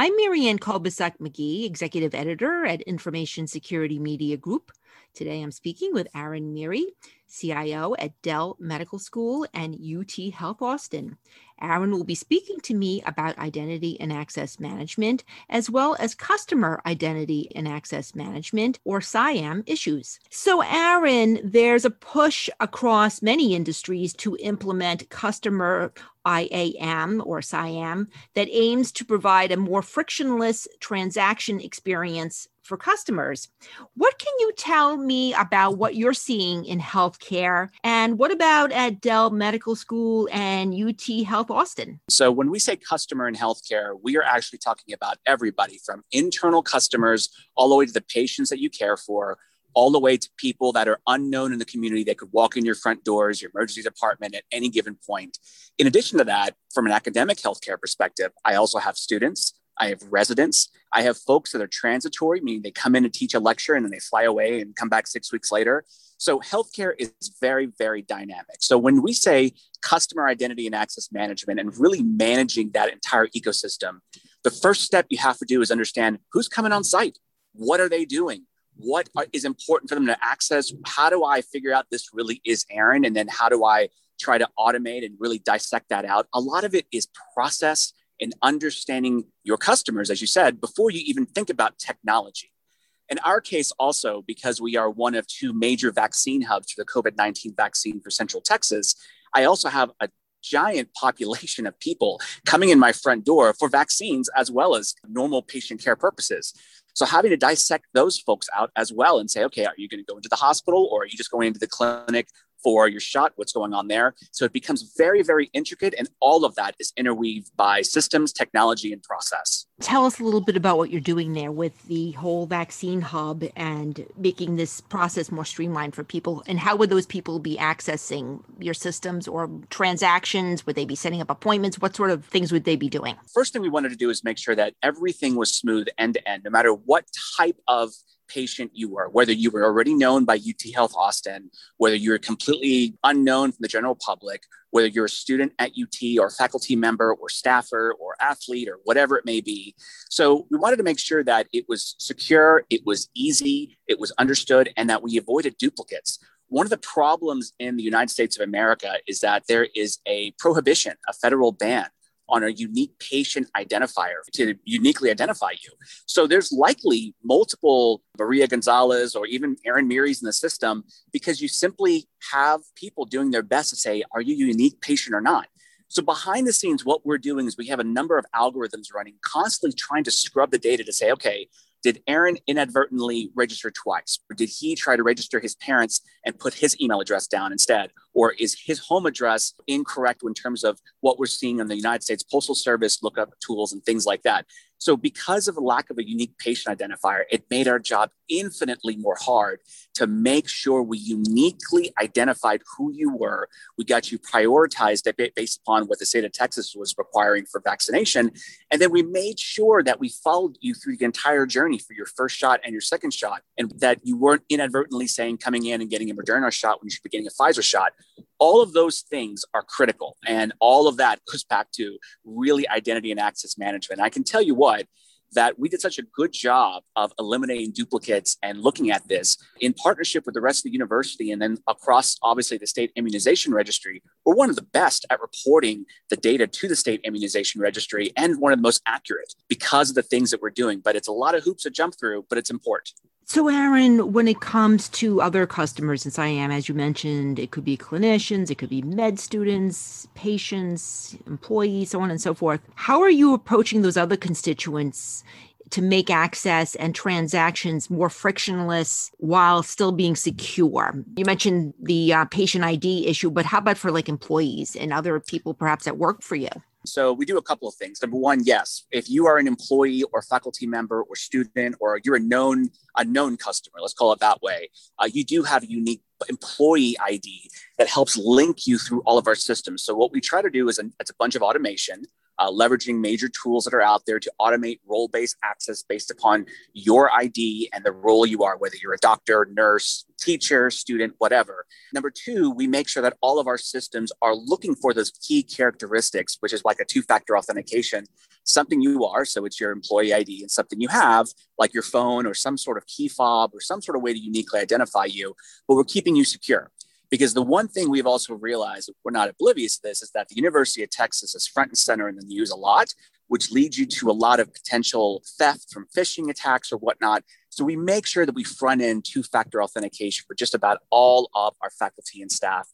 I'm Marianne Kolbasuk McGee, Executive Editor at Information Security Media Group. Today I'm speaking with Aaron Miri, CIO at Dell Medical School and UT Health Austin. Aaron will be speaking to me about identity and access management, as well as customer identity and access management, or CIAM, issues. So, Aaron, there's a push across many industries to implement customer IAM or CIAM that aims to provide a more frictionless transaction experience for customers. What can you tell me about what you're seeing in healthcare? And what about at Dell Medical School and UT Health Austin? So, when we say customer in healthcare, we are actually talking about everybody from internal customers all the way to the patients that you care for. All the way to people that are unknown in the community that could walk in your front doors, your emergency department at any given point. In addition to that, from an academic healthcare perspective, I also have students, I have residents. I have folks that are transitory, meaning they come in and teach a lecture and then they fly away and come back six weeks later. So healthcare is very, very dynamic. So when we say customer identity and access management and really managing that entire ecosystem, the first step you have to do is understand who's coming on site. What are they doing? What is important for them to access? How do I figure out this really is Aaron? And then how do I try to automate and really dissect that out? A lot of it is process and understanding your customers, as you said, before you even think about technology. In our case, also, because we are one of two major vaccine hubs for the COVID 19 vaccine for Central Texas, I also have a giant population of people coming in my front door for vaccines as well as normal patient care purposes. So having to dissect those folks out as well and say, okay, are you going to go into the hospital or are you just going into the clinic for your shot, what's going on there. So it becomes very, very intricate. And all of that is interweaved by systems, technology, and process. Tell us a little bit about what you're doing there with the whole vaccine hub and making this process more streamlined for people. And how would those people be accessing your systems or transactions? Would they be setting up appointments? What sort of things would they be doing? First thing we wanted to do is make sure that everything was smooth end to end, no matter what type of patient you were, whether you were already known by UT Health Austin, whether you're completely unknown from the general public, whether you're a student at UT or faculty member or staffer or athlete or whatever it may be. So we wanted to make sure that it was secure, it was easy, it was understood, and that we avoided duplicates. One of the problems in the United States of America is that there is a prohibition, a federal ban on a unique patient identifier to uniquely identify you. So there's likely multiple Maria Gonzalez or even Aaron Miri's in the system because you simply have people doing their best to say, are you a unique patient or not? So behind the scenes, what we're doing is we have a number of algorithms running, constantly trying to scrub the data to say, okay, did Aaron inadvertently register twice? Or did he try to register his parents and put his email address down instead? Or is his home address incorrect in terms of what we're seeing in the United States Postal Service lookup tools and things like that? So, because of the lack of a unique patient identifier, it made our job infinitely more hard to make sure we uniquely identified who you were. We got you prioritized based upon what the state of Texas was requiring for vaccination. And then we made sure that we followed you through the entire journey for your first shot and your second shot, and that you weren't inadvertently saying coming in and getting a Moderna shot when you should be getting a Pfizer shot all of those things are critical and all of that goes back to really identity and access management. I can tell you what that we did such a good job of eliminating duplicates and looking at this in partnership with the rest of the university and then across obviously the state immunization registry. We're one of the best at reporting the data to the state immunization registry and one of the most accurate because of the things that we're doing. But it's a lot of hoops to jump through but it's important so, Aaron, when it comes to other customers in CIAM, as you mentioned, it could be clinicians, it could be med students, patients, employees, so on and so forth. How are you approaching those other constituents to make access and transactions more frictionless while still being secure? You mentioned the uh, patient ID issue, but how about for like employees and other people perhaps that work for you? So we do a couple of things. Number one, yes, if you are an employee or faculty member or student, or you're a known a known customer, let's call it that way, uh, you do have a unique employee ID that helps link you through all of our systems. So what we try to do is a, it's a bunch of automation uh, leveraging major tools that are out there to automate role based access based upon your ID and the role you are, whether you're a doctor, nurse, teacher, student, whatever. Number two, we make sure that all of our systems are looking for those key characteristics, which is like a two factor authentication something you are, so it's your employee ID, and something you have, like your phone or some sort of key fob or some sort of way to uniquely identify you, but we're keeping you secure. Because the one thing we've also realized, we're not oblivious to this, is that the University of Texas is front and center in the news a lot, which leads you to a lot of potential theft from phishing attacks or whatnot. So we make sure that we front end two factor authentication for just about all of our faculty and staff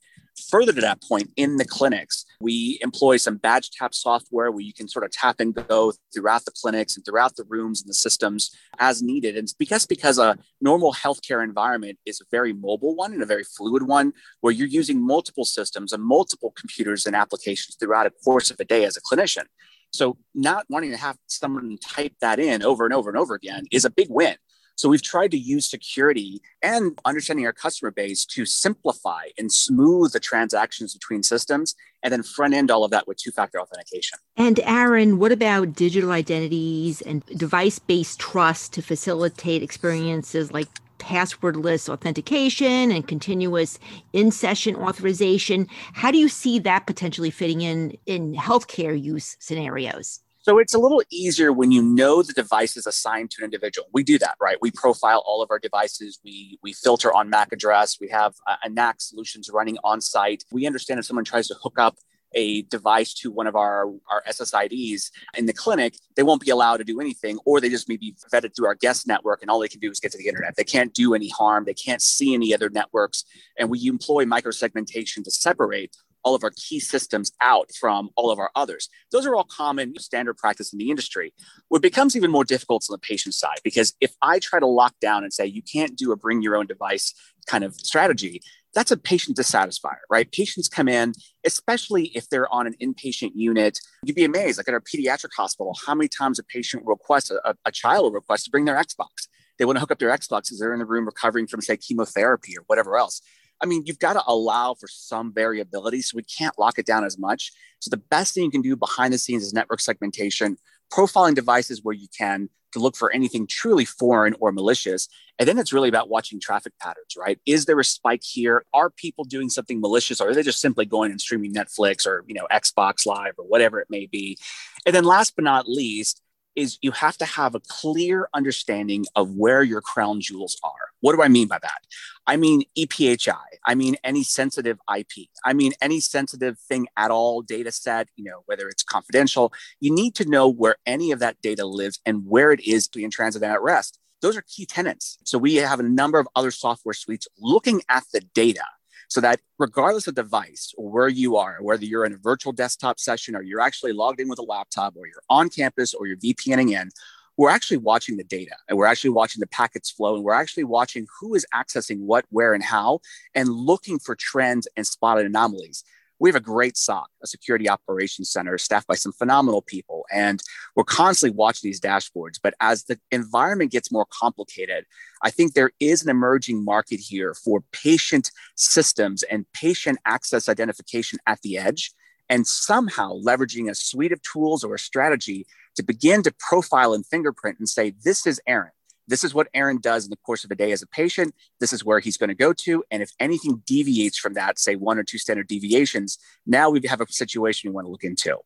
Further to that point, in the clinics, we employ some badge tap software where you can sort of tap and go throughout the clinics and throughout the rooms and the systems as needed. And because because a normal healthcare environment is a very mobile one and a very fluid one, where you're using multiple systems and multiple computers and applications throughout a course of a day as a clinician. So not wanting to have someone type that in over and over and over again is a big win. So we've tried to use security and understanding our customer base to simplify and smooth the transactions between systems and then front end all of that with two factor authentication. And Aaron, what about digital identities and device based trust to facilitate experiences like passwordless authentication and continuous in session authorization? How do you see that potentially fitting in in healthcare use scenarios? So it's a little easier when you know the device is assigned to an individual. We do that, right? We profile all of our devices. We we filter on MAC address. We have a, a NAC solutions running on site. We understand if someone tries to hook up a device to one of our, our SSIDs in the clinic, they won't be allowed to do anything, or they just may be vetted through our guest network and all they can do is get to the internet. They can't do any harm. They can't see any other networks. And we employ microsegmentation to separate all of our key systems out from all of our others. Those are all common standard practice in the industry. What becomes even more difficult is on the patient side, because if I try to lock down and say you can't do a bring your own device kind of strategy, that's a patient dissatisfier, right? Patients come in, especially if they're on an inpatient unit. You'd be amazed, like at our pediatric hospital, how many times a patient requests, a, a child will request to bring their Xbox. They want to hook up their Xbox as they're in the room recovering from, say, chemotherapy or whatever else. I mean, you've got to allow for some variability. So we can't lock it down as much. So the best thing you can do behind the scenes is network segmentation, profiling devices where you can to look for anything truly foreign or malicious. And then it's really about watching traffic patterns, right? Is there a spike here? Are people doing something malicious or are they just simply going and streaming Netflix or, you know, Xbox Live or whatever it may be? And then last but not least, is you have to have a clear understanding of where your crown jewels are. What do I mean by that? I mean EPHI. I mean any sensitive IP. I mean any sensitive thing at all, data set, you know, whether it's confidential. You need to know where any of that data lives and where it is in transit and at rest. Those are key tenants. So we have a number of other software suites looking at the data so that regardless of device or where you are, whether you're in a virtual desktop session or you're actually logged in with a laptop or you're on campus or you're VPNing in, we're actually watching the data and we're actually watching the packets flow and we're actually watching who is accessing what, where, and how, and looking for trends and spotted anomalies we have a great SOC, a security operations center staffed by some phenomenal people. And we're constantly watching these dashboards. But as the environment gets more complicated, I think there is an emerging market here for patient systems and patient access identification at the edge, and somehow leveraging a suite of tools or a strategy to begin to profile and fingerprint and say, this is Aaron this is what Aaron does in the course of a day as a patient. This is where he's going to go to. And if anything deviates from that, say one or two standard deviations, now we have a situation we want to look into.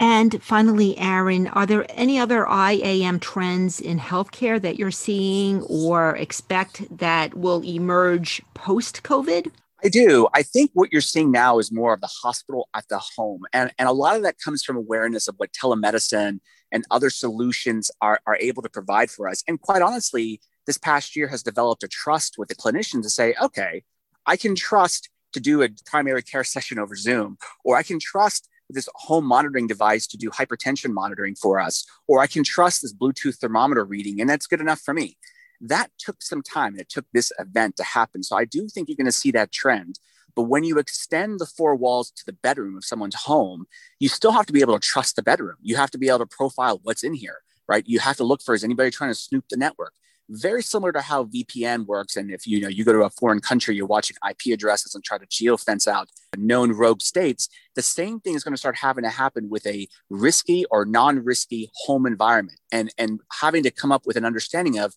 And finally, Aaron, are there any other IAM trends in healthcare that you're seeing or expect that will emerge post COVID? I do. I think what you're seeing now is more of the hospital at the home. And, and a lot of that comes from awareness of what telemedicine and other solutions are, are able to provide for us. And quite honestly, this past year has developed a trust with the clinician to say, okay, I can trust to do a primary care session over Zoom, or I can trust this home monitoring device to do hypertension monitoring for us, or I can trust this Bluetooth thermometer reading, and that's good enough for me. That took some time. It took this event to happen. So I do think you're going to see that trend. But when you extend the four walls to the bedroom of someone's home, you still have to be able to trust the bedroom. You have to be able to profile what's in here, right? You have to look for is anybody trying to snoop the network? Very similar to how VPN works. And if you know you go to a foreign country, you're watching IP addresses and try to geofence out known rogue states. The same thing is going to start having to happen with a risky or non-risky home environment, and and having to come up with an understanding of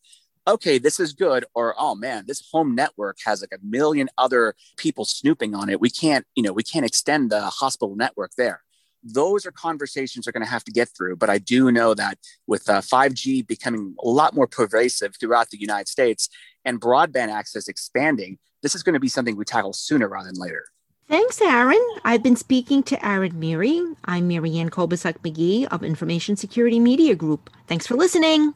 okay, this is good, or oh man, this home network has like a million other people snooping on it. We can't, you know, we can't extend the hospital network there. those are conversations are going to have to get through. But I do know that with uh, 5G becoming a lot more pervasive throughout the United States and broadband access expanding, this is going to be something we tackle sooner rather than later. Thanks, Aaron. I've been speaking to Aaron Miri. I'm Marianne Kolbasuk McGee of Information Security Media Group. Thanks for listening.